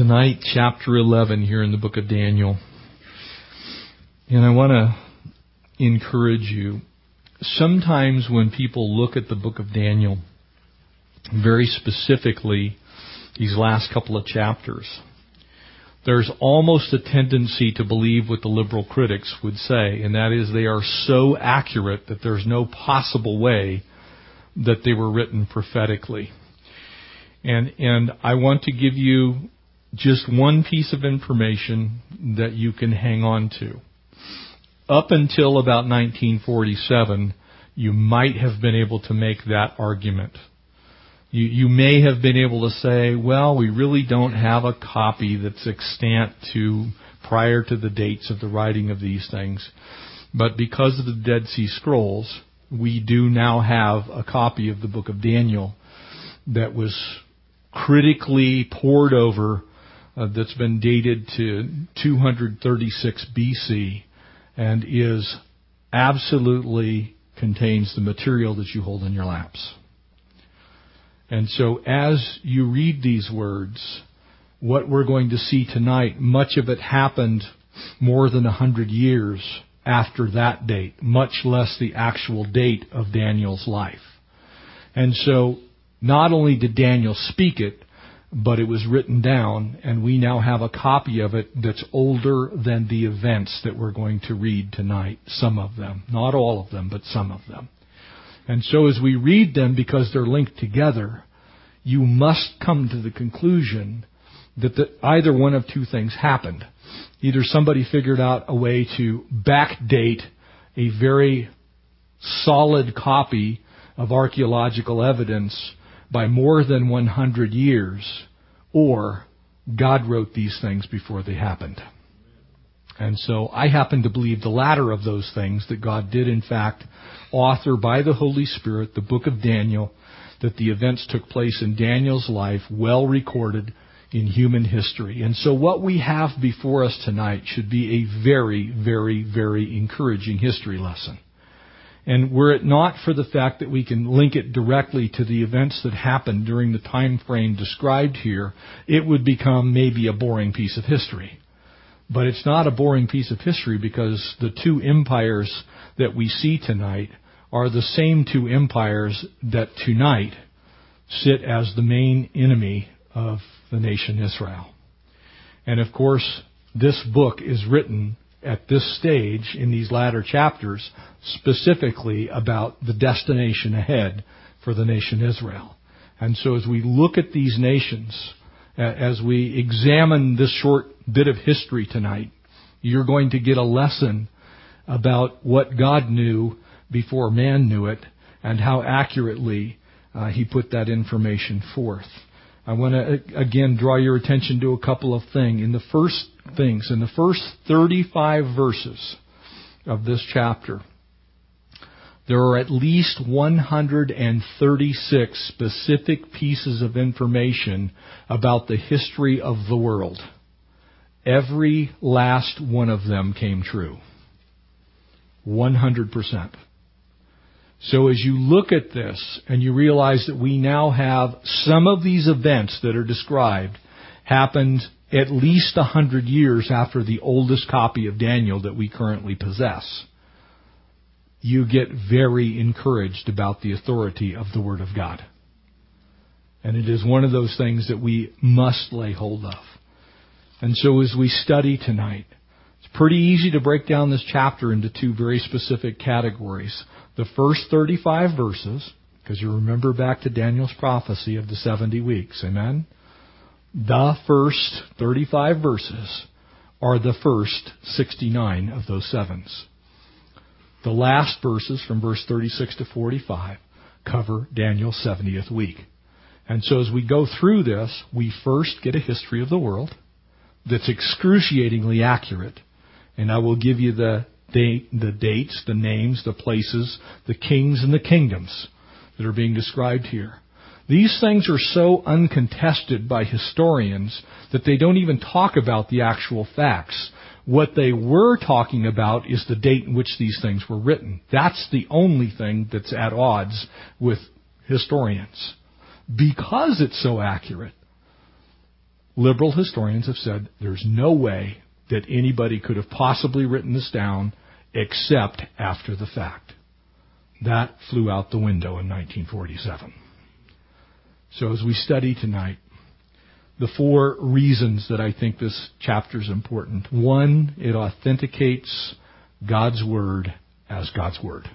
tonight, chapter 11 here in the book of Daniel. And I want to encourage you. Sometimes when people look at the book of Daniel, very specifically, these last couple of chapters, there's almost a tendency to believe what the liberal critics would say, and that is they are so accurate that there's no possible way that they were written prophetically. And, and I want to give you just one piece of information that you can hang on to. Up until about 1947, you might have been able to make that argument. You, you may have been able to say, well, we really don't have a copy that's extant to prior to the dates of the writing of these things. But because of the Dead Sea Scrolls, we do now have a copy of the book of Daniel that was critically pored over uh, that's been dated to 236 BC and is absolutely contains the material that you hold in your laps. And so as you read these words, what we're going to see tonight, much of it happened more than a hundred years after that date, much less the actual date of Daniel's life. And so not only did Daniel speak it, but it was written down, and we now have a copy of it that's older than the events that we're going to read tonight. Some of them. Not all of them, but some of them. And so as we read them, because they're linked together, you must come to the conclusion that the, either one of two things happened. Either somebody figured out a way to backdate a very solid copy of archaeological evidence by more than 100 years, or God wrote these things before they happened. And so I happen to believe the latter of those things, that God did in fact author by the Holy Spirit the book of Daniel, that the events took place in Daniel's life, well recorded in human history. And so what we have before us tonight should be a very, very, very encouraging history lesson. And were it not for the fact that we can link it directly to the events that happened during the time frame described here, it would become maybe a boring piece of history. But it's not a boring piece of history because the two empires that we see tonight are the same two empires that tonight sit as the main enemy of the nation Israel. And of course, this book is written at this stage in these latter chapters specifically about the destination ahead for the nation Israel. And so as we look at these nations, as we examine this short bit of history tonight, you're going to get a lesson about what God knew before man knew it and how accurately uh, he put that information forth. I want to uh, again draw your attention to a couple of things. In the first things, in the first 35 verses of this chapter, there are at least 136 specific pieces of information about the history of the world. Every last one of them came true. 100%. So as you look at this and you realize that we now have some of these events that are described happened at least a hundred years after the oldest copy of Daniel that we currently possess, you get very encouraged about the authority of the Word of God. And it is one of those things that we must lay hold of. And so as we study tonight, it's pretty easy to break down this chapter into two very specific categories the first 35 verses, because you remember back to Daniel's prophecy of the 70 weeks. Amen? The first 35 verses are the first 69 of those sevens. The last verses from verse 36 to 45 cover Daniel's 70th week. And so as we go through this, we first get a history of the world that's excruciatingly accurate. And I will give you the the, the dates, the names, the places, the kings and the kingdoms that are being described here. These things are so uncontested by historians that they don't even talk about the actual facts. What they were talking about is the date in which these things were written. That's the only thing that's at odds with historians. Because it's so accurate, liberal historians have said there's no way that anybody could have possibly written this down except after the fact. That flew out the window in 1947. So as we study tonight, the four reasons that I think this chapter is important. One, it authenticates God's Word as God's Word.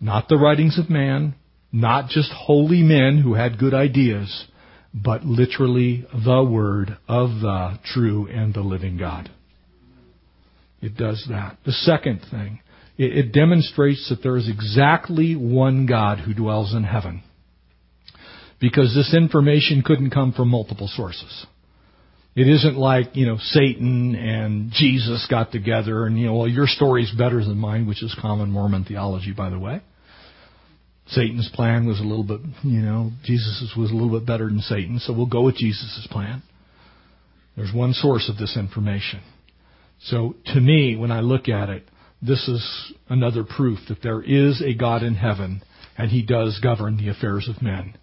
Not the writings of man, not just holy men who had good ideas, but literally the Word of the true and the living God. It does that. The second thing, it, it demonstrates that there is exactly one God who dwells in heaven. Because this information couldn't come from multiple sources. It isn't like, you know, Satan and Jesus got together and, you know, well, your story's better than mine, which is common Mormon theology, by the way. Satan's plan was a little bit, you know, Jesus' was a little bit better than Satan, so we'll go with Jesus' plan. There's one source of this information. So to me, when I look at it, this is another proof that there is a God in heaven and he does govern the affairs of men.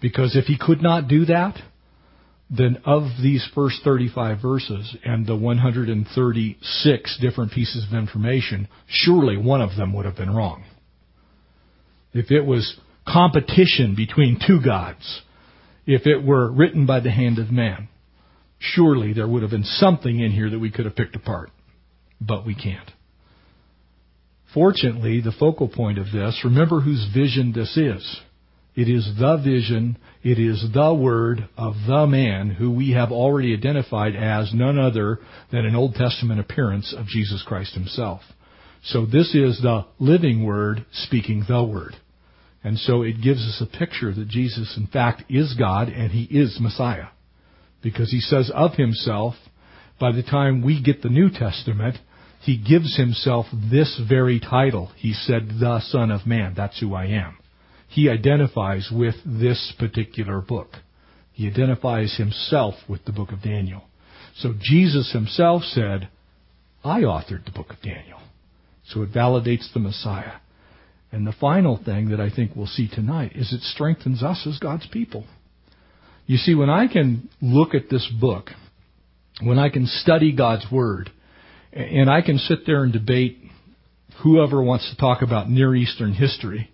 Because if he could not do that, then of these first 35 verses and the 136 different pieces of information, surely one of them would have been wrong. If it was competition between two gods, if it were written by the hand of man, surely there would have been something in here that we could have picked apart. But we can't. Fortunately, the focal point of this, remember whose vision this is. It is the vision, it is the word of the man who we have already identified as none other than an Old Testament appearance of Jesus Christ himself. So this is the living word speaking the word. And so it gives us a picture that Jesus in fact is God and he is Messiah. Because he says of himself, by the time we get the New Testament, he gives himself this very title. He said, the Son of Man. That's who I am. He identifies with this particular book. He identifies himself with the book of Daniel. So Jesus himself said, I authored the book of Daniel. So it validates the Messiah. And the final thing that I think we'll see tonight is it strengthens us as God's people. You see, when I can look at this book, when I can study God's Word, and I can sit there and debate whoever wants to talk about Near Eastern history,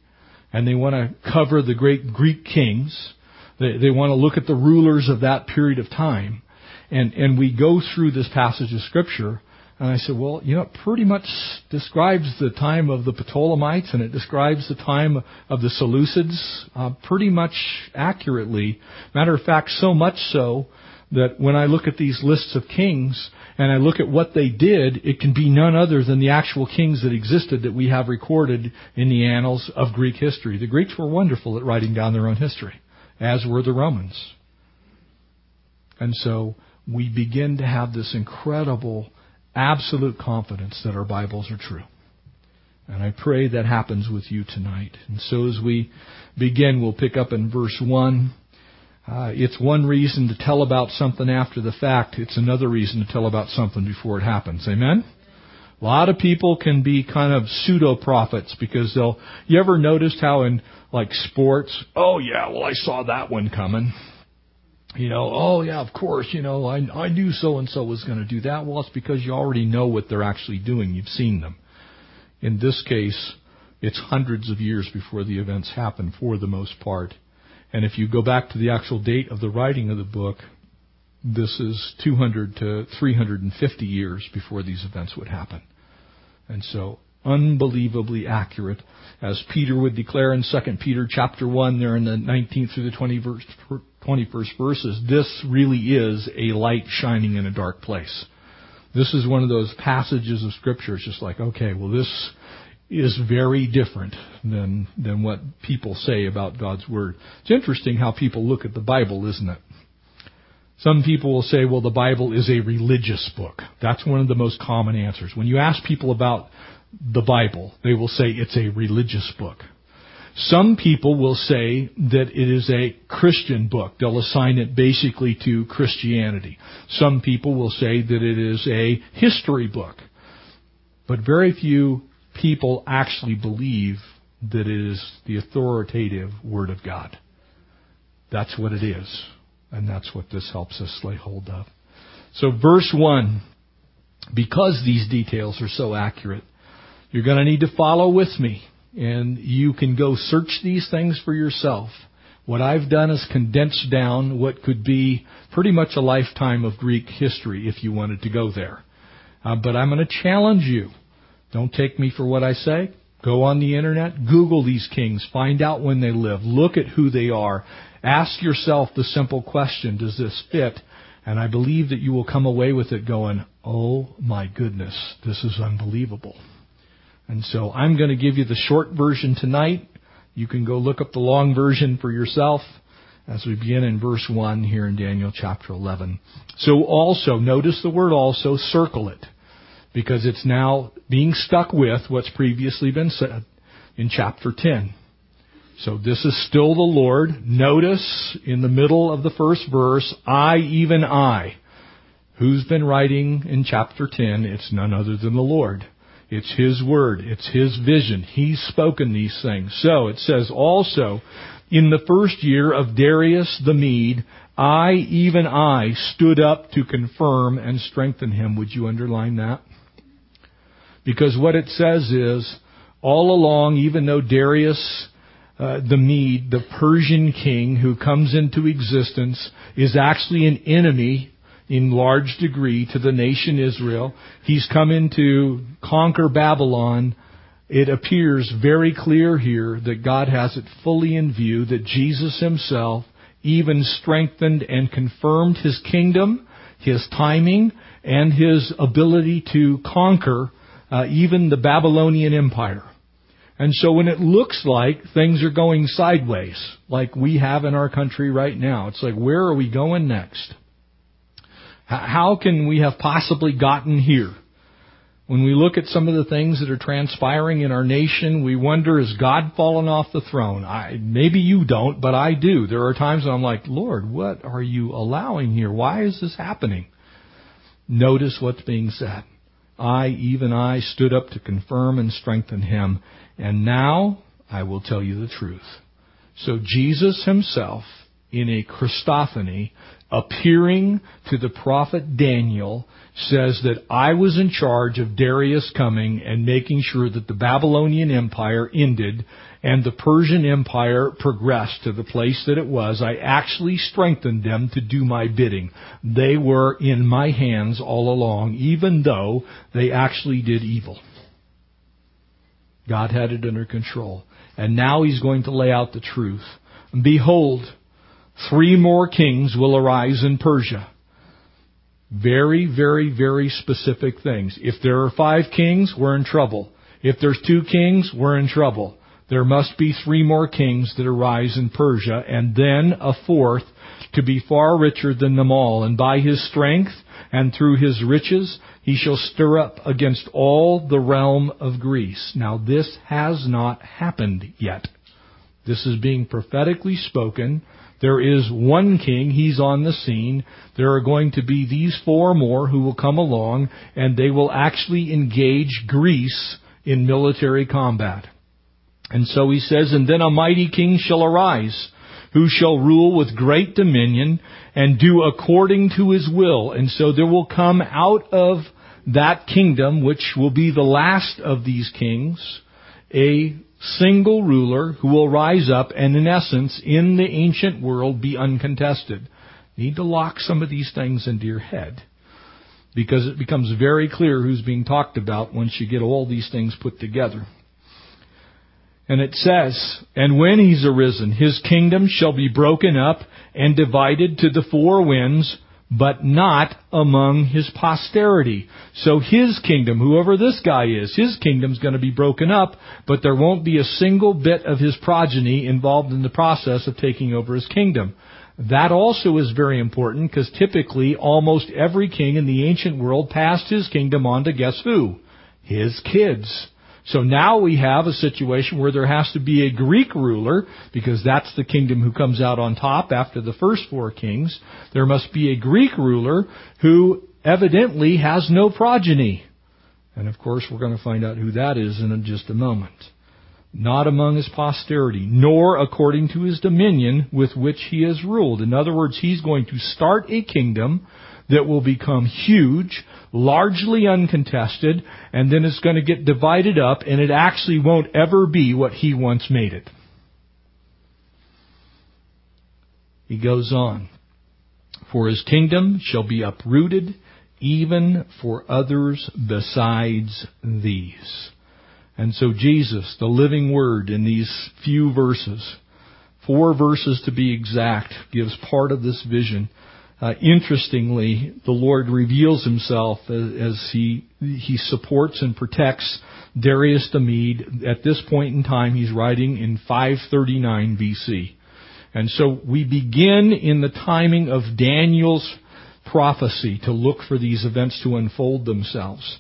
and they want to cover the great Greek kings, they, they want to look at the rulers of that period of time, and, and we go through this passage of Scripture, and I said, well, you know, it pretty much describes the time of the Ptolemites and it describes the time of the Seleucids uh, pretty much accurately. Matter of fact, so much so that when I look at these lists of kings and I look at what they did, it can be none other than the actual kings that existed that we have recorded in the annals of Greek history. The Greeks were wonderful at writing down their own history, as were the Romans. And so we begin to have this incredible absolute confidence that our Bibles are true. And I pray that happens with you tonight. And so as we begin, we'll pick up in verse 1. Uh, it's one reason to tell about something after the fact. It's another reason to tell about something before it happens. Amen? A lot of people can be kind of pseudo prophets because they'll, you ever noticed how in like sports, oh yeah, well I saw that one coming. You know, oh yeah, of course, you know, I, I knew so and so was going to do that. Well, it's because you already know what they're actually doing. You've seen them. In this case, it's hundreds of years before the events happen for the most part. And if you go back to the actual date of the writing of the book, this is 200 to 350 years before these events would happen. And so, unbelievably accurate, as Peter would declare in 2 Peter chapter 1 there in the 19th through the 20 verse, 21st verses, this really is a light shining in a dark place. This is one of those passages of scripture. It's just like, okay, well this is very different than, than what people say about God's Word. It's interesting how people look at the Bible, isn't it? Some people will say, well, the Bible is a religious book. That's one of the most common answers. When you ask people about the Bible, they will say it's a religious book. Some people will say that it is a Christian book. They'll assign it basically to Christianity. Some people will say that it is a history book. But very few people actually believe that it is the authoritative Word of God. That's what it is. And that's what this helps us lay hold of. So verse 1, because these details are so accurate, you're going to need to follow with me. And you can go search these things for yourself. What I've done is condensed down what could be pretty much a lifetime of Greek history if you wanted to go there. Uh, but I'm going to challenge you. Don't take me for what I say. Go on the internet, Google these kings, find out when they live, look at who they are, ask yourself the simple question, does this fit? And I believe that you will come away with it going, oh my goodness, this is unbelievable. And so I'm going to give you the short version tonight. You can go look up the long version for yourself as we begin in verse 1 here in Daniel chapter 11. So also, notice the word also, circle it because it's now being stuck with what's previously been said in chapter 10. So this is still the Lord. Notice in the middle of the first verse, I, even I. Who's been writing in chapter 10? It's none other than the Lord. It's His Word. It's His vision. He's spoken these things. So it says also, in the first year of Darius the Mede, I, even I, stood up to confirm and strengthen him. Would you underline that? Because what it says is, all along, even though Darius uh, the Mede, the Persian king who comes into existence, is actually an enemy in large degree to the nation Israel. He's come in to conquer Babylon. It appears very clear here that God has it fully in view that Jesus himself even strengthened and confirmed his kingdom, his timing, and his ability to conquer uh, even the Babylonian Empire. And so when it looks like things are going sideways, like we have in our country right now, it's like, where are we going next? How can we have possibly gotten here? When we look at some of the things that are transpiring in our nation, we wonder, has God fallen off the throne? I, maybe you don't, but I do. There are times when I'm like, Lord, what are you allowing here? Why is this happening? Notice what's being said. I, even I, stood up to confirm and strengthen him. And now I will tell you the truth. So Jesus himself, in a Christophany, appearing to the prophet Daniel, says that I was in charge of Darius coming and making sure that the Babylonian Empire ended and the Persian Empire progressed to the place that it was. I actually strengthened them to do my bidding. They were in my hands all along, even though they actually did evil. God had it under control. And now he's going to lay out the truth. Behold, three more kings will arise in Persia. Very, very, very specific things. If there are five kings, we're in trouble. If there's two kings, we're in trouble. There must be three more kings that arise in Persia, and then a fourth to be far richer than them all. And by his strength and through his riches, he shall stir up against all the realm of Greece. Now this has not happened yet. This is being prophetically spoken. There is one king, he's on the scene. There are going to be these four more who will come along, and they will actually engage Greece in military combat. And so he says, And then a mighty king shall arise, who shall rule with great dominion and do according to his will. And so there will come out of that kingdom, which will be the last of these kings, a single ruler who will rise up and in essence, in the ancient world, be uncontested. need to lock some of these things into your head. Because it becomes very clear who's being talked about once you get all these things put together. And it says, And when he's arisen, his kingdom shall be broken up and divided to the four winds, but not among his posterity. So his kingdom, whoever this guy is, his kingdom's going to be broken up, but there won't be a single bit of his progeny involved in the process of taking over his kingdom. That also is very important because typically almost every king in the ancient world passed his kingdom on to guess who? His kids. So now we have a situation where there has to be a Greek ruler, because that's the kingdom who comes out on top after the first four kings. There must be a Greek ruler who evidently has no progeny. And of course, we're going to find out who that is in just a moment. not among his posterity, nor according to his dominion with which he has ruled. In other words, he's going to start a kingdom that will become huge, largely uncontested, and then it's going to get divided up, and it actually won't ever be what he once made it. He goes on. For his kingdom shall be uprooted, even for others besides these. And so Jesus, the living word in these few verses, four verses to be exact, gives part of this vision. Uh, interestingly, the Lord reveals himself as, as, he he supports and protects Darius the Mede. At this point in time, he's writing in 539 BC. And so we begin in the timing of Daniel's prophecy to look for these events to unfold themselves.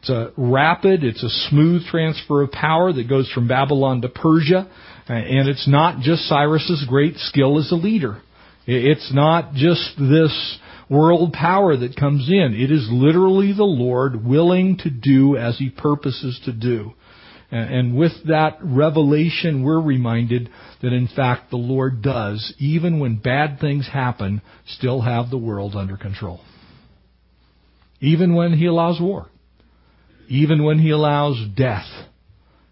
It's a rapid, it's a smooth transfer of power that goes from Babylon to Persia. Uh, and it's not just Cyrus's great skill as a leader. It's not just this world power that comes in. It is literally the Lord willing to do as He purposes to do. And with that revelation, we're reminded that in fact the Lord does, even when bad things happen, still have the world under control. Even when He allows war even when He allows death,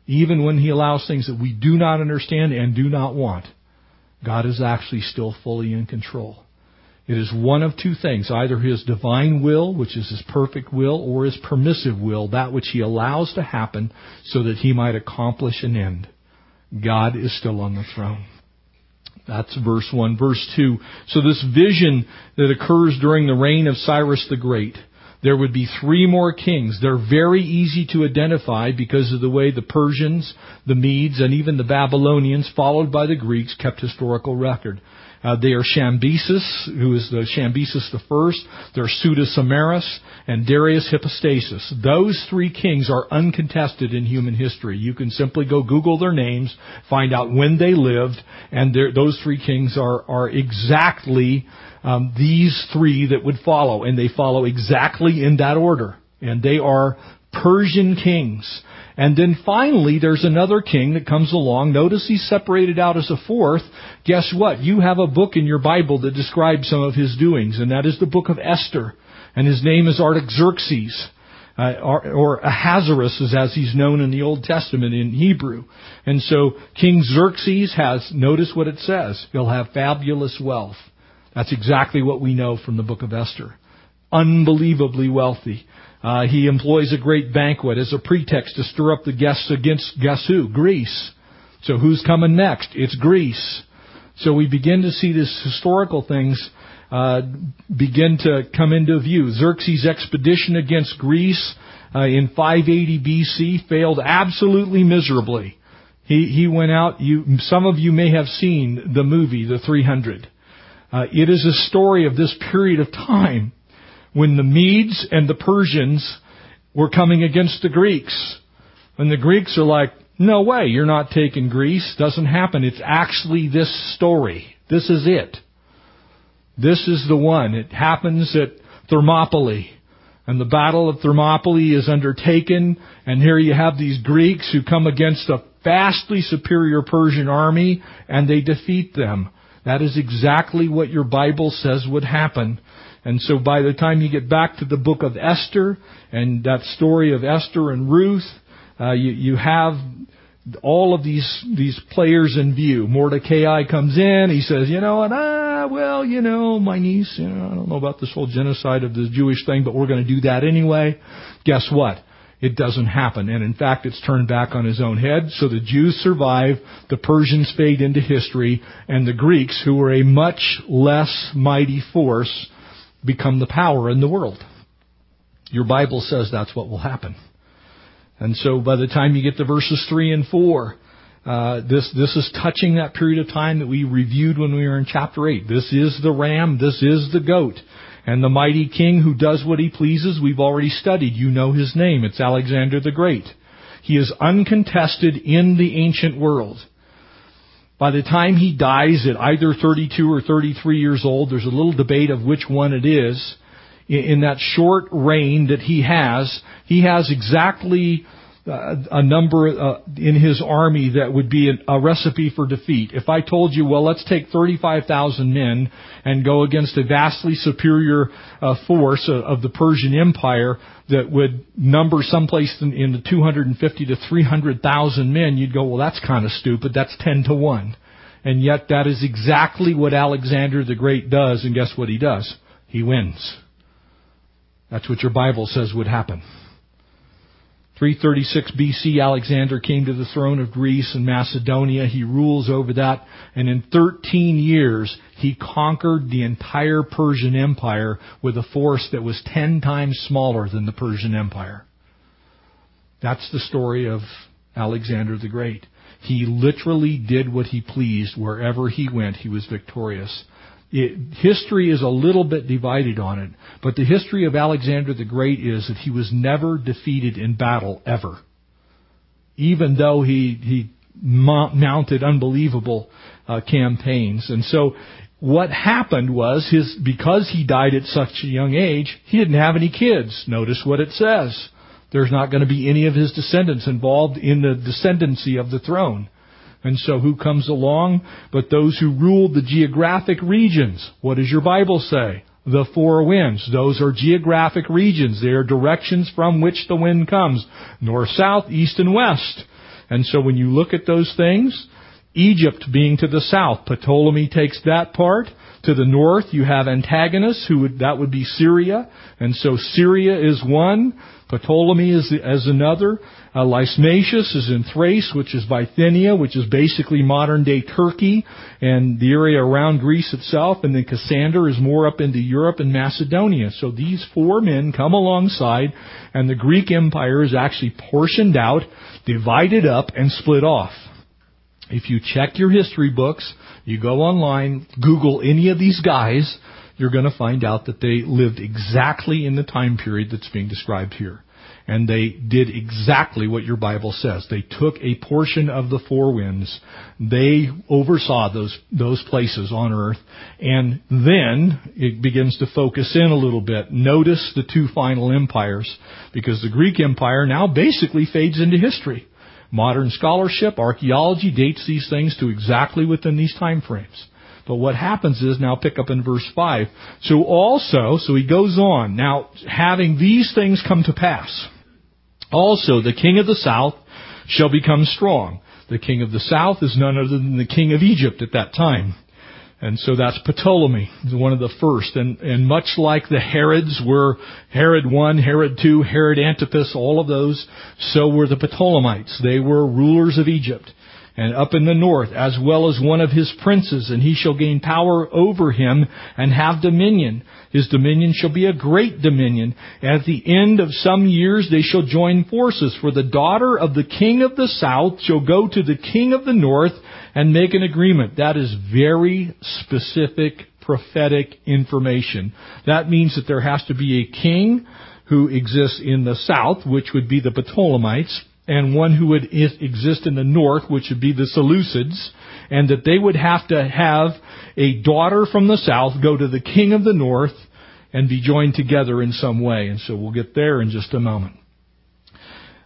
even when He allows things that we do not understand and do not want, God is actually still fully in control. It is one of two things, either His divine will, which is His perfect will, or His permissive will, that which He allows to happen so that He might accomplish an end. God is still on the throne. That's verse 1. Verse 2. So this vision that occurs during the reign of Cyrus the Great, there would be three more kings. They're very easy to identify because of the way the Persians, the Medes, and even the Babylonians, followed by the Greeks, kept historical record. Uh, they are Shambesis, who is the Shambesis the first. They're Pseudo-Smerdis and Darius Hystaspes. Those three kings are uncontested in human history. You can simply go Google their names, find out when they lived, and those three kings are are exactly um, these three that would follow, and they follow exactly in that order. And they are Persian kings. And then finally, there's another king that comes along. Notice he's separated out as a fourth. Guess what? You have a book in your Bible that describes some of his doings, and that is the book of Esther. And his name is Artaxerxes. Uh, or, or Ahasuerus, as he's known in the Old Testament in Hebrew. And so King Xerxes has, notice what it says, he'll have fabulous wealth. That's exactly what we know from the book of Esther. Unbelievably wealthy. Uh, he employs a great banquet as a pretext to stir up the guests against guess who? Greece. So who's coming next? It's Greece. So we begin to see these historical things uh, begin to come into view. Xerxes' expedition against Greece uh, in 580 BC failed absolutely miserably. He he went out. You some of you may have seen the movie The 300. Uh, it is a story of this period of time when the Medes and the Persians were coming against the Greeks. And the Greeks are like, no way, you're not taking Greece. Doesn't happen. It's actually this story. This is it. This is the one. It happens at Thermopylae. And the Battle of Thermopylae is undertaken, and here you have these Greeks who come against a vastly superior Persian army, and they defeat them. That is exactly what your Bible says would happen. And so by the time you get back to the book of Esther and that story of Esther and Ruth, uh, you, you have all of these these players in view. Mordecai comes in. He says, you know, and ah, well, you know, my niece. You know, I don't know about this whole genocide of the Jewish thing, but we're going to do that anyway. Guess what? it doesn't happen. And in fact, it's turned back on his own head. So the Jews survive, the Persians fade into history, and the Greeks, who were a much less mighty force, become the power in the world. Your Bible says that's what will happen. And so by the time you get to verses 3 and 4, uh, this this is touching that period of time that we reviewed when we were in chapter eight. This is the ram. This is the goat. And the mighty king who does what he pleases, we've already studied. You know his name. It's Alexander the Great. He is uncontested in the ancient world. By the time he dies at either 32 or 33 years old, there's a little debate of which one it is. In that short reign that he has, he has exactly uh, a number uh, in his army that would be a, a recipe for defeat. If I told you, well, let's take 35,000 men and go against a vastly superior uh, force of, of, the Persian Empire that would number someplace in, in the 250 to 300,000 men, you'd go, well, that's kind of stupid. That's 10 to 1. And yet that is exactly what Alexander the Great does, and guess what he does? He wins. That's what your Bible says would happen. 336 BC, Alexander came to the throne of Greece and Macedonia. He rules over that. And in 13 years, he conquered the entire Persian Empire with a force that was 10 times smaller than the Persian Empire. That's the story of Alexander the Great. He literally did what he pleased. Wherever he went, he was victorious. It, history is a little bit divided on it, but the history of Alexander the Great is that he was never defeated in battle ever. Even though he, he mounted unbelievable uh, campaigns. And so what happened was his, because he died at such a young age, he didn't have any kids. Notice what it says. There's not going to be any of his descendants involved in the descendancy of the throne. And so who comes along but those who ruled the geographic regions? What does your Bible say? The four winds. Those are geographic regions. They are directions from which the wind comes. North, south, east, and west. And so when you look at those things, Egypt being to the south, Ptolemy takes that part. To the north, you have Antigonus, who would, that would be Syria. And so Syria is one. Ptolemy is as another. Uh, Lysimachus is in Thrace, which is Bithynia, which is basically modern day Turkey and the area around Greece itself. And then Cassander is more up into Europe and Macedonia. So these four men come alongside and the Greek Empire is actually portioned out, divided up, and split off. If you check your history books, you go online, Google any of these guys, you're going to find out that they lived exactly in the time period that's being described here. And they did exactly what your Bible says. They took a portion of the four winds. They oversaw those, those places on earth. And then it begins to focus in a little bit. Notice the two final empires, because the Greek Empire now basically fades into history. Modern scholarship, archaeology dates these things to exactly within these time frames. But what happens is, now pick up in verse 5. So also, so he goes on, now having these things come to pass, also the king of the south shall become strong. The king of the south is none other than the king of Egypt at that time. And so that's Ptolemy, one of the first. And, and much like the Herods were Herod 1, Herod 2, Herod Antipas, all of those, so were the Ptolemites. They were rulers of Egypt and up in the north, as well as one of his princes, and he shall gain power over him and have dominion. His dominion shall be a great dominion. At the end of some years they shall join forces, for the daughter of the king of the south shall go to the king of the north and make an agreement. That is very specific prophetic information. That means that there has to be a king who exists in the south, which would be the Ptolemites, and one who would exist in the north, which would be the Seleucids, and that they would have to have a daughter from the south go to the king of the north and be joined together in some way. And so we'll get there in just a moment.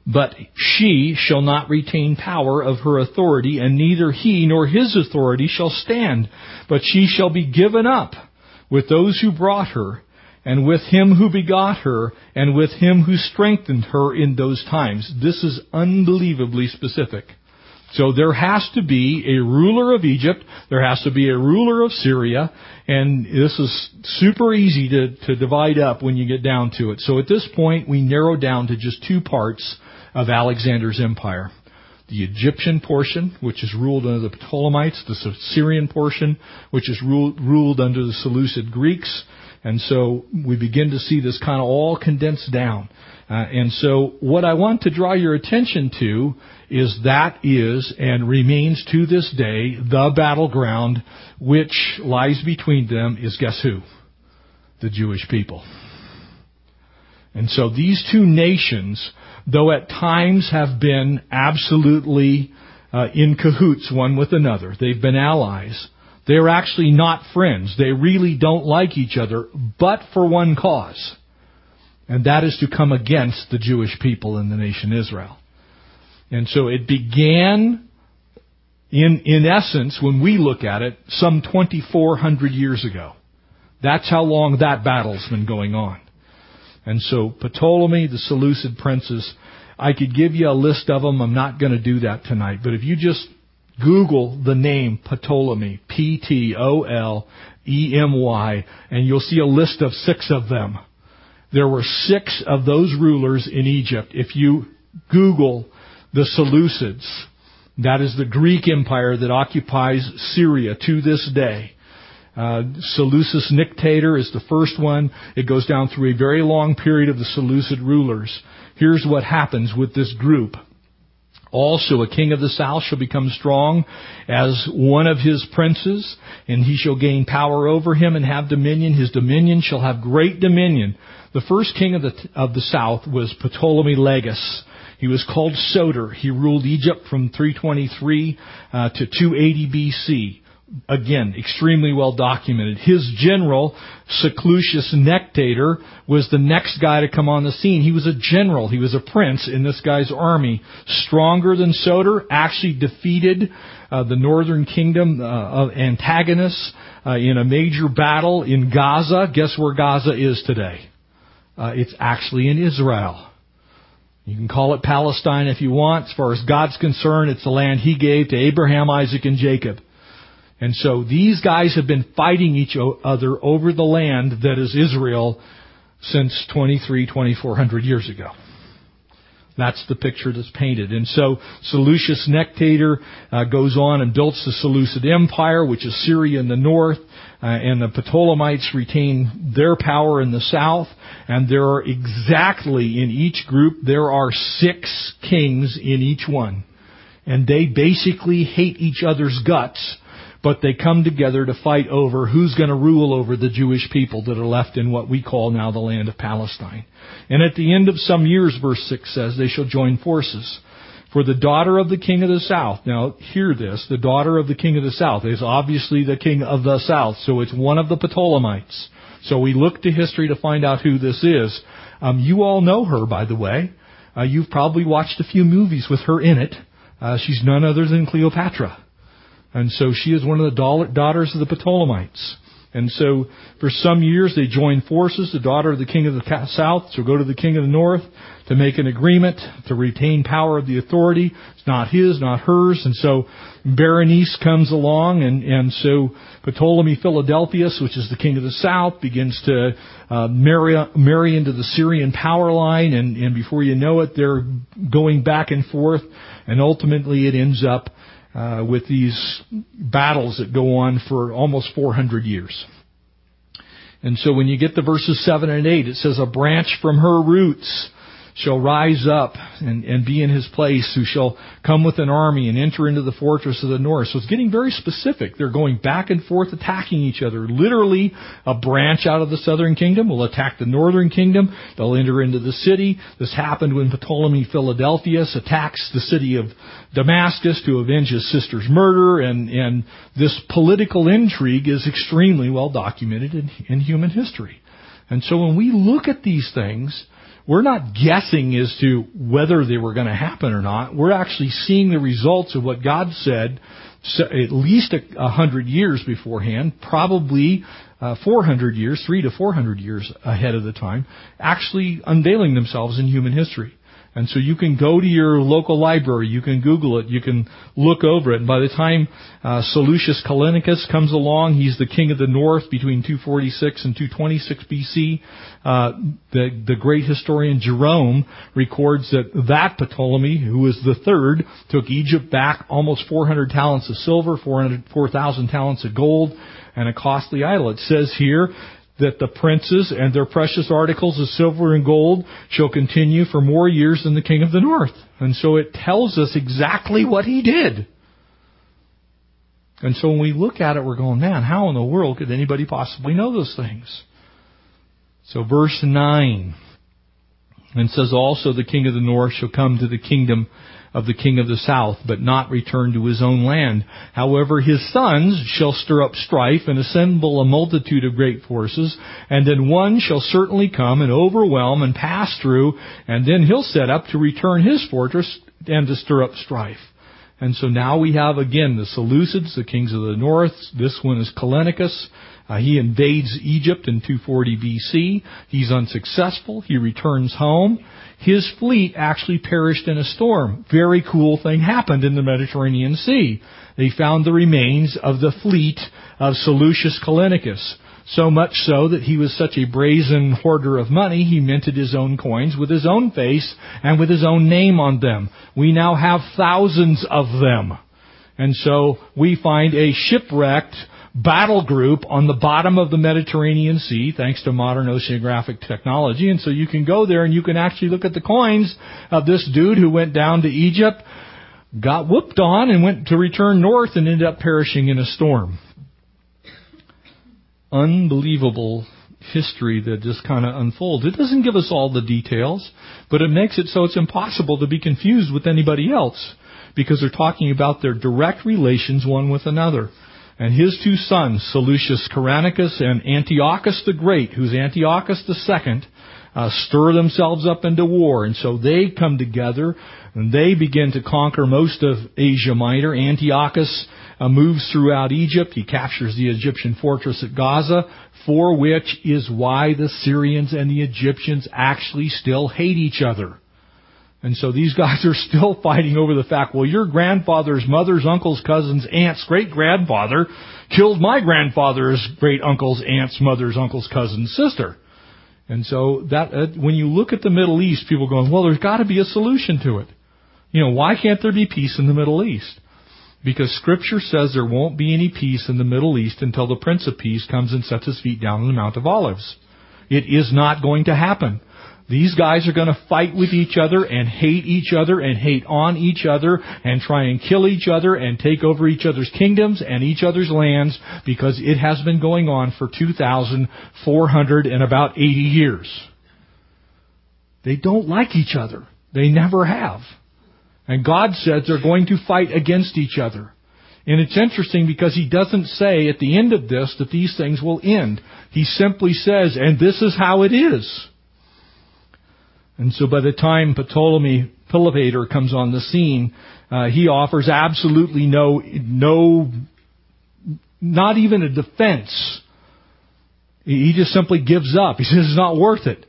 But she shall not retain power of her authority, and neither he nor his authority shall stand, but she shall be given up with those who brought her, and with him who begot her, and with him who strengthened her in those times. This is unbelievably specific. So there has to be a ruler of Egypt, there has to be a ruler of Syria, and this is super easy to, to divide up when you get down to it. So at this point, we narrow down to just two parts of Alexander's empire. The Egyptian portion, which is ruled under the Ptolemites, the Syrian portion, which is ruled, ruled under the Seleucid Greeks, and so we begin to see this kind of all condensed down. Uh, and so what I want to draw your attention to is that is and remains to this day the battleground which lies between them is guess who? The Jewish people. And so these two nations, though at times have been absolutely uh, in cahoots one with another, they've been allies, they're actually not friends. They really don't like each other, but for one cause. And that is to come against the Jewish people in the nation Israel. And so it began in, in essence, when we look at it, some 2,400 years ago. That's how long that battle's been going on. And so Ptolemy, the Seleucid princes, I could give you a list of them. I'm not going to do that tonight. But if you just Google the name Ptolemy, P-T-O-L-E-M-Y, and you'll see a list of six of them. There were six of those rulers in Egypt. If you Google the Seleucids, that is the Greek empire that occupies Syria to this day. Uh, Seleucus Nicator is the first one. It goes down through a very long period of the Seleucid rulers. Here's what happens with this group. Also, a king of the south shall become strong as one of his princes, and he shall gain power over him and have dominion. His dominion shall have great dominion. The first king of the, of the south was Ptolemy Lagus. He was called Soter. He ruled Egypt from 323 uh, to 280 BC again, extremely well documented. His general, Seleucus Nicator, was the next guy to come on the scene. He was a general. He was a prince in this guy's army. Stronger than Soter, actually defeated uh, the northern kingdom uh, of Antigonus uh, in a major battle in Gaza. Guess where Gaza is today? Uh, it's actually in Israel. You can call it Palestine if you want. As far as God's concerned, it's the land He gave to Abraham, Isaac, and Jacob. And so these guys have been fighting each other over the land that is Israel since 23, 2400 years ago. That's the picture that's painted. And so Seleucus Nicator uh, goes on and builds the Seleucid Empire, which is Syria in the north, uh, and the Ptolemites retain their power in the south. And there are exactly in each group there are six kings in each one, and they basically hate each other's guts but they come together to fight over who's going to rule over the Jewish people that are left in what we call now the land of Palestine. And at the end of some years, verse 6 says, they shall join forces. For the daughter of the king of the south, now hear this, the daughter of the king of the south is obviously the king of the south, so it's one of the Ptolemites. So we look to history to find out who this is. Um, you all know her, by the way. Uh, you've probably watched a few movies with her in it. Uh, she's none other than Cleopatra. And so she is one of the daughters of the Ptolemites. And so for some years they join forces. The daughter of the king of the south shall go to the king of the north to make an agreement to retain power of the authority. It's not his, not hers. And so Berenice comes along and, and so Ptolemy Philadelphus, which is the king of the south, begins to uh, marry, marry into the Syrian power line. And, and before you know it, they're going back and forth. And ultimately it ends up uh, with these battles that go on for almost 400 years. And so when you get to verses 7 and 8, it says, A branch from her roots shall rise up and, and be in his place, who shall come with an army and enter into the fortress of the north. So it's getting very specific. They're going back and forth attacking each other. Literally, a branch out of the southern kingdom will attack the northern kingdom. They'll enter into the city. This happened when Ptolemy Philadelphus attacks the city of Damascus to avenge his sister's murder, and, and this political intrigue is extremely well documented in, in human history. And so when we look at these things, we're not guessing as to whether they were going to happen or not. We're actually seeing the results of what God said at least a hundred years beforehand, probably uh, 400 years, three to 400 years ahead of the time, actually unveiling themselves in human history. And so you can go to your local library, you can Google it, you can look over it. And by the time uh, Seleucus Callinicus comes along, he's the king of the north between 246 and 226 BC. Uh, the, the great historian Jerome records that that Ptolemy, who was the third, took Egypt back almost 400 talents of silver, 4,000 talents of gold, and a costly idol. It says here that the princes and their precious articles of silver and gold shall continue for more years than the king of the north. And so it tells us exactly what he did. And so when we look at it, we're going, man, how in the world could anybody possibly know those things? So verse 9. And says also the king of the north shall come to the kingdom of the king of the south, but not return to his own land. However, his sons shall stir up strife and assemble a multitude of great forces, and then one shall certainly come and overwhelm and pass through, and then he'll set up to return his fortress and to stir up strife. And so now we have again the Seleucids, the kings of the north. This one is Callinicus. Uh, he invades Egypt in 240 BC. He's unsuccessful. He returns home. His fleet actually perished in a storm. Very cool thing happened in the Mediterranean Sea. They found the remains of the fleet of Seleucus Callinicus. So much so that he was such a brazen hoarder of money, he minted his own coins with his own face and with his own name on them. We now have thousands of them. And so we find a shipwrecked battle group on the bottom of the Mediterranean Sea, thanks to modern oceanographic technology. And so you can go there and you can actually look at the coins of this dude who went down to Egypt, got whooped on, and went to return north and ended up perishing in a storm. Unbelievable history that just kind of unfolds. It doesn't give us all the details, but it makes it so it's impossible to be confused with anybody else because they're talking about their direct relations one with another and his two sons, Seleucus Ceranicus and Antiochus the Great, who's Antiochus Second, uh, stir themselves up into war. And so they come together and they begin to conquer most of Asia Minor. Antiochus uh, moves throughout Egypt. He captures the Egyptian fortress at Gaza, for which is why the Syrians and the Egyptians actually still hate each other. And so these guys are still fighting over the fact, well, your grandfather's mother's uncle's cousin's aunt's great grandfather killed my grandfather's great uncle's aunt's mother's uncle's cousin's sister. And so that, uh, when you look at the Middle East, people going, well, there's got to be a solution to it. You know, why can't there be peace in the Middle East? Because scripture says there won't be any peace in the Middle East until the Prince of Peace comes and sets his feet down on the Mount of Olives. It is not going to happen. These guys are going to fight with each other and hate each other and hate on each other and try and kill each other and take over each other's kingdoms and each other's lands because it has been going on for 2,400 and about 80 years. They don't like each other. They never have. And God says they're going to fight against each other. And it's interesting because he doesn't say at the end of this that these things will end. He simply says, and this is how it is. And so by the time Ptolemy Philopator comes on the scene, uh, he offers absolutely no, no, not even a defense. He just simply gives up. He says it's not worth it.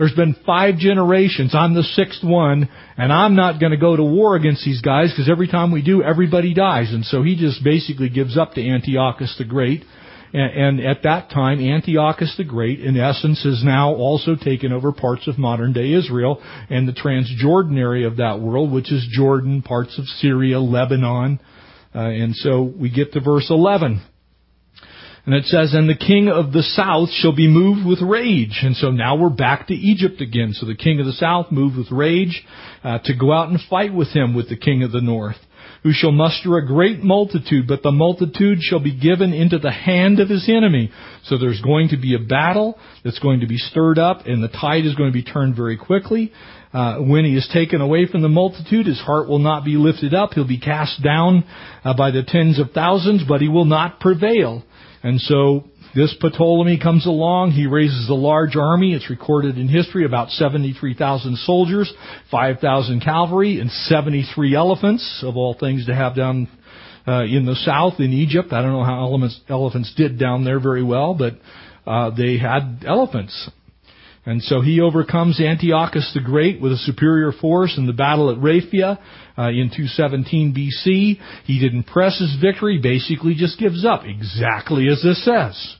There's been five generations. I'm the sixth one, and I'm not going to go to war against these guys because every time we do, everybody dies. And so he just basically gives up to Antiochus the Great. And, and at that time, Antiochus the Great, in essence, has now also taken over parts of modern day Israel and the Transjordan area of that world, which is Jordan, parts of Syria, Lebanon. Uh, and so we get to verse 11. And it says, And the king of the south shall be moved with rage. And so now we're back to Egypt again. So the king of the south moved with rage uh, to go out and fight with him with the king of the north who shall muster a great multitude, but the multitude shall be given into the hand of his enemy. So there's going to be a battle that's going to be stirred up, and the tide is going to be turned very quickly. Uh, when he is taken away from the multitude, his heart will not be lifted up. He'll be cast down uh, by the tens of thousands, but he will not prevail. And so this Ptolemy comes along. He raises a large army. It's recorded in history about 73,000 soldiers, 5,000 cavalry, and 73 elephants, of all things to have down uh, in the south in Egypt. I don't know how elephants, elephants did down there very well, but uh, they had elephants. And so he overcomes Antiochus the Great with a superior force in the battle at Raphia uh, in 217 BC. He didn't press his victory, basically just gives up, exactly as this says.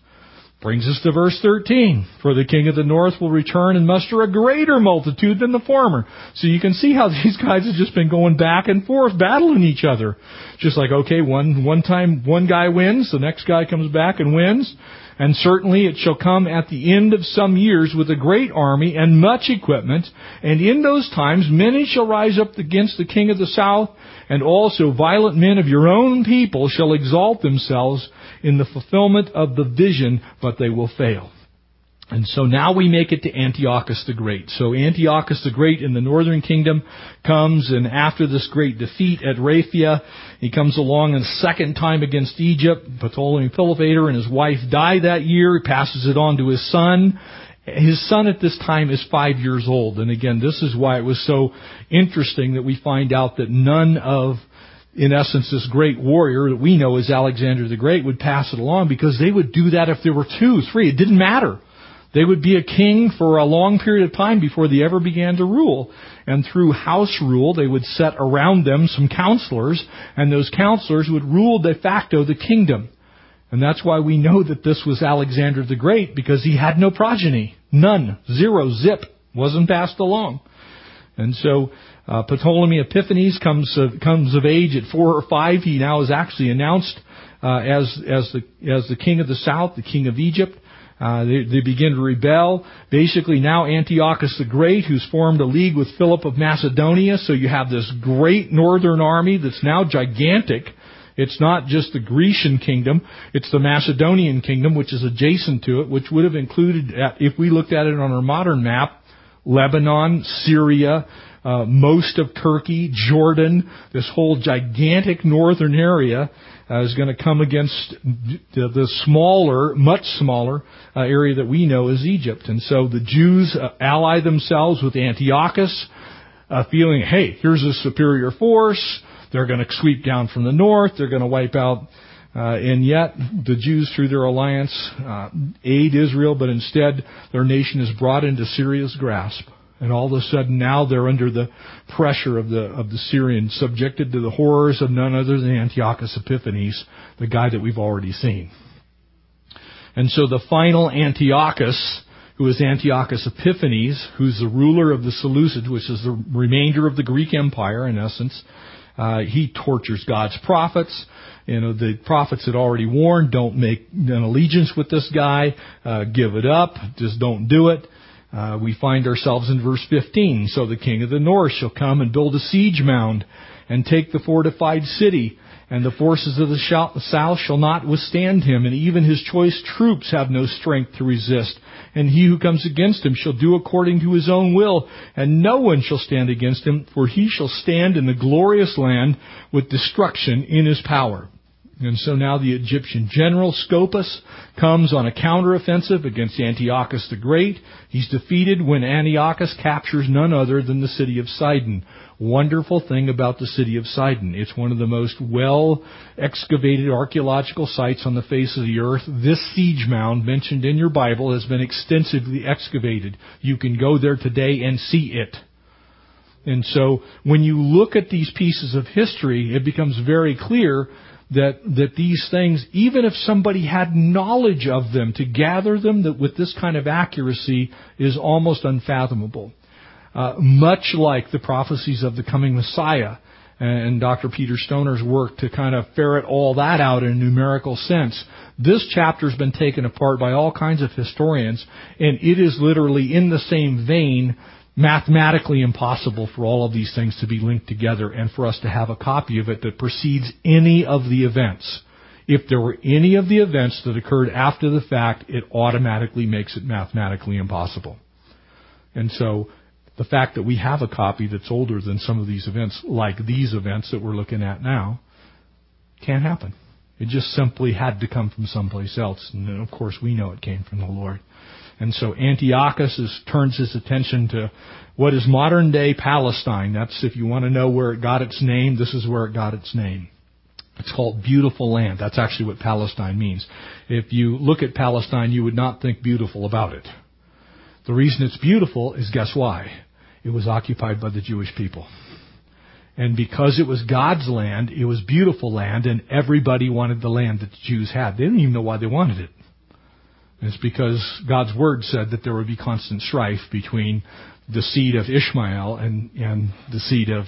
Brings us to verse 13. For the king of the north will return and muster a greater multitude than the former. So you can see how these guys have just been going back and forth, battling each other. Just like, okay, one, one time one guy wins, the next guy comes back and wins. And certainly it shall come at the end of some years with a great army and much equipment. And in those times many shall rise up against the king of the south, and also violent men of your own people shall exalt themselves in the fulfillment of the vision, but they will fail. And so now we make it to Antiochus the Great. So Antiochus the Great in the northern kingdom comes and after this great defeat at Raphia, he comes along a second time against Egypt. Ptolemy Philopator and his wife die that year. He passes it on to his son. His son at this time is five years old. And again, this is why it was so interesting that we find out that none of in essence, this great warrior that we know as Alexander the Great would pass it along because they would do that if there were two, three. It didn't matter. They would be a king for a long period of time before they ever began to rule. And through house rule, they would set around them some counselors, and those counselors would rule de facto the kingdom. And that's why we know that this was Alexander the Great, because he had no progeny. None. Zero. Zip. Wasn't passed along. And so, uh, Ptolemy Epiphanes comes, uh, comes of age at four or five. He now is actually announced, uh, as, as the, as the king of the south, the king of Egypt. Uh, they, they, begin to rebel. Basically, now Antiochus the Great, who's formed a league with Philip of Macedonia, so you have this great northern army that's now gigantic. It's not just the Grecian kingdom, it's the Macedonian kingdom, which is adjacent to it, which would have included, if we looked at it on our modern map, Lebanon, Syria, uh, most of Turkey, Jordan, this whole gigantic northern area uh, is going to come against the, the smaller, much smaller uh, area that we know as Egypt. And so the Jews uh, ally themselves with Antiochus, uh, feeling, hey, here's a superior force. They're going to sweep down from the north. They're going to wipe out. Uh, and yet, the Jews, through their alliance, uh, aid Israel, but instead, their nation is brought into Syria's grasp. And all of a sudden now they're under the pressure of the, of the Syrians, subjected to the horrors of none other than Antiochus Epiphanes, the guy that we've already seen. And so the final Antiochus, who is Antiochus Epiphanes, who's the ruler of the Seleucids, which is the remainder of the Greek Empire in essence, uh, he tortures God's prophets. You know, the prophets had already warned, don't make an allegiance with this guy, uh, give it up, just don't do it. Uh, we find ourselves in verse 15. So the king of the north shall come and build a siege mound and take the fortified city, and the forces of the south shall not withstand him, and even his choice troops have no strength to resist. And he who comes against him shall do according to his own will, and no one shall stand against him, for he shall stand in the glorious land with destruction in his power. And so now the Egyptian general Scopas comes on a counteroffensive against Antiochus the Great. He's defeated when Antiochus captures none other than the city of Sidon. Wonderful thing about the city of Sidon. It's one of the most well excavated archaeological sites on the face of the earth. This siege mound mentioned in your Bible has been extensively excavated. You can go there today and see it. And so when you look at these pieces of history, it becomes very clear that, that these things, even if somebody had knowledge of them, to gather them that with this kind of accuracy is almost unfathomable. Uh, much like the prophecies of the coming Messiah and Dr. Peter Stoner's work to kind of ferret all that out in a numerical sense. This chapter's been taken apart by all kinds of historians, and it is literally in the same vein mathematically impossible for all of these things to be linked together and for us to have a copy of it that precedes any of the events. If there were any of the events that occurred after the fact, it automatically makes it mathematically impossible. And so, the fact that we have a copy that's older than some of these events, like these events that we're looking at now, can't happen. It just simply had to come from someplace else. And of course, we know it came from the Lord. And so Antiochus is, turns his attention to what is modern day Palestine. That's, if you want to know where it got its name, this is where it got its name. It's called beautiful land. That's actually what Palestine means. If you look at Palestine, you would not think beautiful about it. The reason it's beautiful is guess why? It was occupied by the Jewish people. And because it was God's land, it was beautiful land, and everybody wanted the land that the Jews had. They didn't even know why they wanted it. It's because God's word said that there would be constant strife between the seed of Ishmael and, and the seed of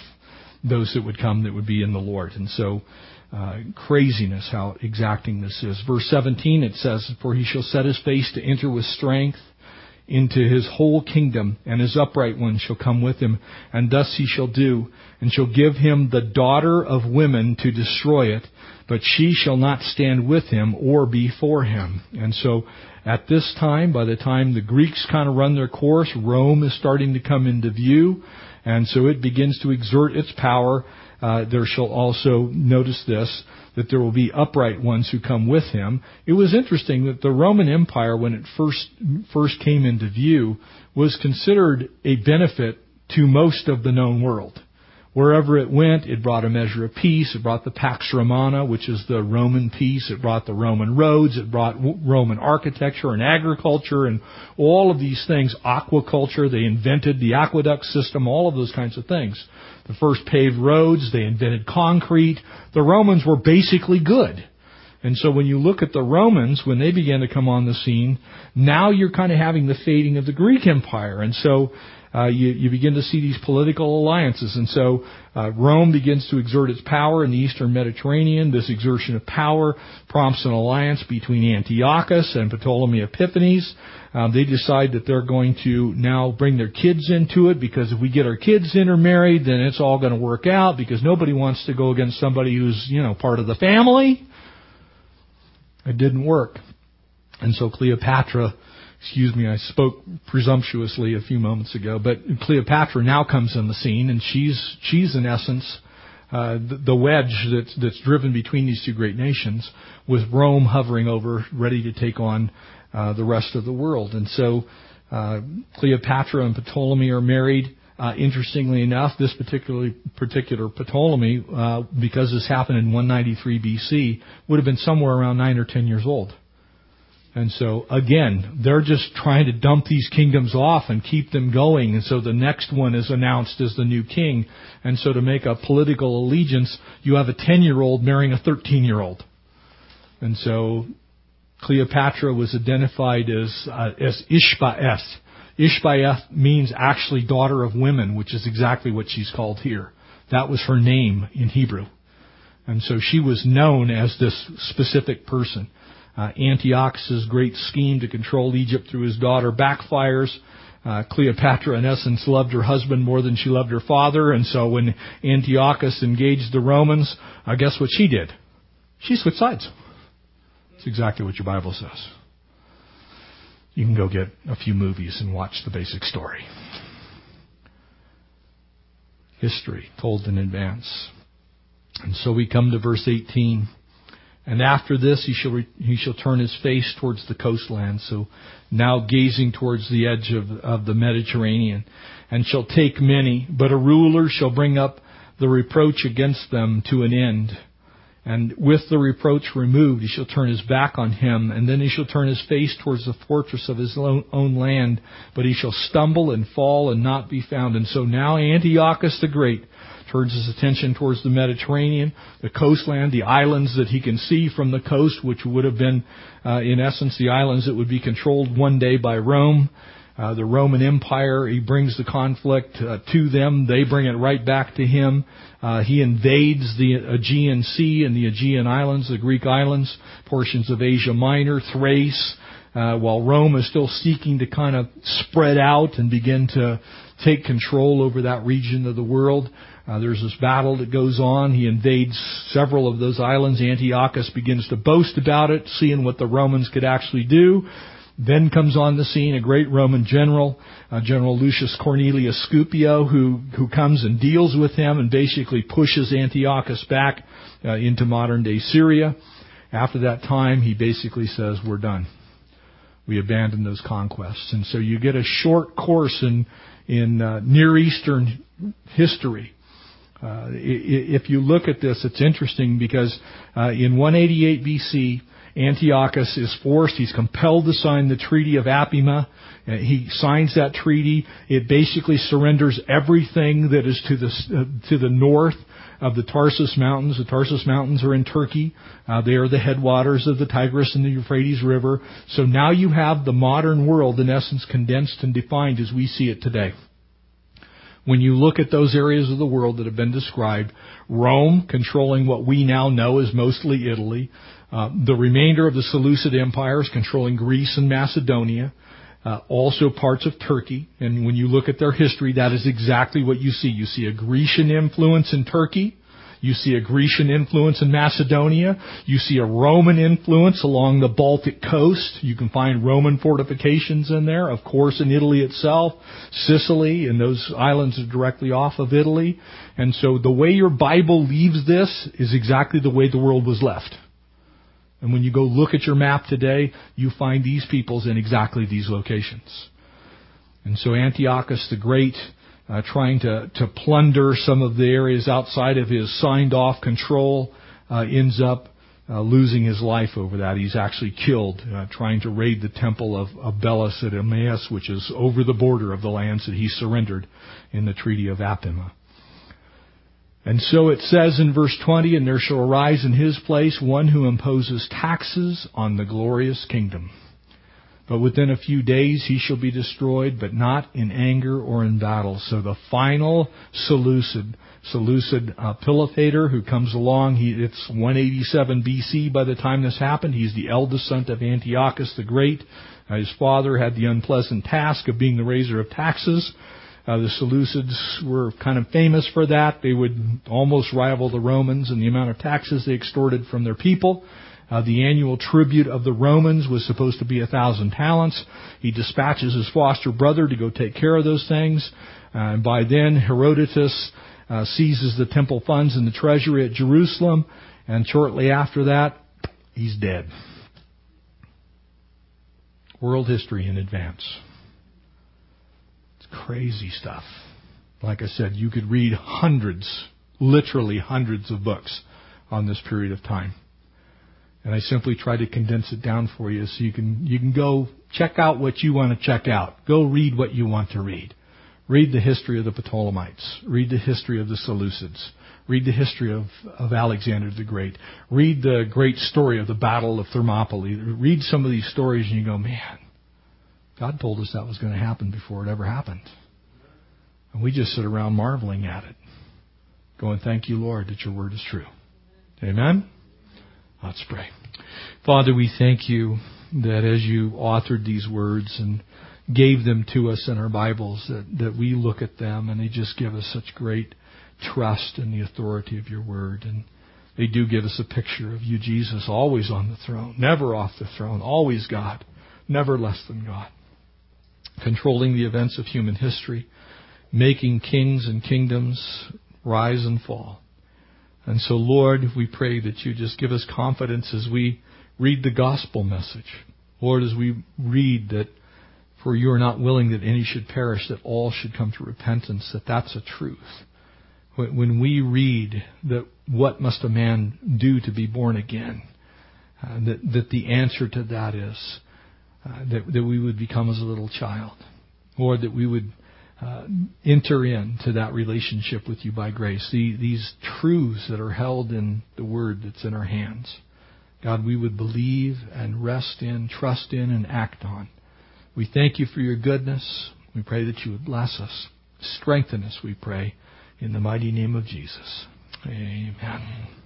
those that would come that would be in the Lord. And so, uh, craziness how exacting this is. Verse 17 it says, For he shall set his face to enter with strength into his whole kingdom, and his upright one shall come with him, and thus he shall do, and shall give him the daughter of women to destroy it, but she shall not stand with him or before him. And so at this time, by the time the Greeks kind of run their course, Rome is starting to come into view, and so it begins to exert its power. Uh, there shall also, notice this, that there will be upright ones who come with him. It was interesting that the Roman Empire, when it first, first came into view, was considered a benefit to most of the known world. Wherever it went, it brought a measure of peace. It brought the Pax Romana, which is the Roman peace. It brought the Roman roads. It brought Roman architecture and agriculture and all of these things. Aquaculture. They invented the aqueduct system, all of those kinds of things. The first paved roads. They invented concrete. The Romans were basically good. And so when you look at the Romans, when they began to come on the scene, now you're kind of having the fading of the Greek Empire. And so uh, you, you begin to see these political alliances. And so uh, Rome begins to exert its power in the eastern Mediterranean. This exertion of power prompts an alliance between Antiochus and Ptolemy Epiphanes. Um, they decide that they're going to now bring their kids into it because if we get our kids intermarried, then it's all going to work out because nobody wants to go against somebody who's, you know, part of the family. It didn't work. And so Cleopatra excuse me, I spoke presumptuously a few moments ago, but Cleopatra now comes on the scene, and she's she's in essence uh, the, the wedge that's that's driven between these two great nations, with Rome hovering over, ready to take on uh, the rest of the world. And so uh, Cleopatra and Ptolemy are married. Uh, interestingly enough, this particular particular Ptolemy, uh, because this happened in 193 BC, would have been somewhere around nine or ten years old. And so again, they're just trying to dump these kingdoms off and keep them going. And so the next one is announced as the new king. And so to make a political allegiance, you have a 10 year old marrying a 13 year old. And so Cleopatra was identified as, uh, as Ishbaeth. Ishbaeth means actually daughter of women, which is exactly what she's called here. That was her name in Hebrew. And so she was known as this specific person. Uh, Antiochus' great scheme to control Egypt through his daughter backfires. Uh, Cleopatra, in essence, loved her husband more than she loved her father, and so when Antiochus engaged the Romans, uh, guess what she did? She switched sides. That's exactly what your Bible says. You can go get a few movies and watch the basic story. History told in advance. And so we come to verse 18. And after this, he shall, re- he shall turn his face towards the coastland. So now gazing towards the edge of, of the Mediterranean and shall take many, but a ruler shall bring up the reproach against them to an end. And with the reproach removed, he shall turn his back on him, and then he shall turn his face towards the fortress of his own land, but he shall stumble and fall and not be found. And so now Antiochus the Great turns his attention towards the Mediterranean, the coastland, the islands that he can see from the coast, which would have been, uh, in essence, the islands that would be controlled one day by Rome. Uh, the Roman Empire, he brings the conflict uh, to them. They bring it right back to him. Uh, he invades the Aegean Sea and the Aegean Islands, the Greek islands, portions of Asia Minor, Thrace, uh, while Rome is still seeking to kind of spread out and begin to take control over that region of the world. Uh, there's this battle that goes on. He invades several of those islands. Antiochus begins to boast about it, seeing what the Romans could actually do. Then comes on the scene a great Roman general, uh, General Lucius Cornelius Scipio, who, who comes and deals with him and basically pushes Antiochus back uh, into modern day Syria. After that time, he basically says, we're done. We abandon those conquests. And so you get a short course in, in uh, Near Eastern history uh, if you look at this, it's interesting because uh, in 188 BC, Antiochus is forced, he's compelled to sign the Treaty of Apamea. Uh, he signs that treaty. It basically surrenders everything that is to the, uh, to the north of the Tarsus Mountains. The Tarsus Mountains are in Turkey. Uh, they are the headwaters of the Tigris and the Euphrates River. So now you have the modern world in essence condensed and defined as we see it today when you look at those areas of the world that have been described, Rome controlling what we now know is mostly Italy, uh, the remainder of the Seleucid empires controlling Greece and Macedonia, uh, also parts of Turkey. And when you look at their history, that is exactly what you see. You see a Grecian influence in Turkey. You see a Grecian influence in Macedonia. You see a Roman influence along the Baltic coast. You can find Roman fortifications in there. Of course, in Italy itself, Sicily, and those islands are directly off of Italy. And so the way your Bible leaves this is exactly the way the world was left. And when you go look at your map today, you find these peoples in exactly these locations. And so Antiochus the Great, uh, trying to, to plunder some of the areas outside of his signed off control, uh, ends up uh, losing his life over that. He's actually killed uh, trying to raid the temple of, of Belus at Emmaus, which is over the border of the lands that he surrendered in the Treaty of Apamea. And so it says in verse 20, and there shall arise in his place one who imposes taxes on the glorious kingdom. But within a few days he shall be destroyed, but not in anger or in battle. So the final Seleucid, Seleucid uh, who comes along, he, it's 187 BC by the time this happened. He's the eldest son of Antiochus the Great. Uh, his father had the unpleasant task of being the raiser of taxes. Uh, the Seleucids were kind of famous for that. They would almost rival the Romans in the amount of taxes they extorted from their people. Uh, the annual tribute of the Romans was supposed to be a thousand talents. He dispatches his foster brother to go take care of those things. Uh, and by then, Herodotus uh, seizes the temple funds and the treasury at Jerusalem. And shortly after that, he's dead. World history in advance. It's crazy stuff. Like I said, you could read hundreds, literally hundreds of books on this period of time. And I simply try to condense it down for you so you can, you can go check out what you want to check out. Go read what you want to read. Read the history of the Ptolemaites. Read the history of the Seleucids. Read the history of, of Alexander the Great. Read the great story of the Battle of Thermopylae. Read some of these stories and you go, man, God told us that was going to happen before it ever happened. And we just sit around marveling at it, going, Thank you, Lord, that your word is true. Amen? Let's pray. Father, we thank you that as you authored these words and gave them to us in our Bibles, that, that we look at them and they just give us such great trust in the authority of your word. And they do give us a picture of you, Jesus, always on the throne, never off the throne, always God, never less than God controlling the events of human history, making kings and kingdoms rise and fall. And so, Lord, we pray that you just give us confidence as we read the gospel message. Lord, as we read that for you are not willing that any should perish, that all should come to repentance, that that's a truth. When we read that what must a man do to be born again, uh, that, that the answer to that is uh, that, that we would become as a little child. or that we would uh, enter into that relationship with you by grace. The, these truths that are held in the Word that's in our hands. God, we would believe and rest in, trust in, and act on. We thank you for your goodness. We pray that you would bless us. Strengthen us, we pray, in the mighty name of Jesus. Amen.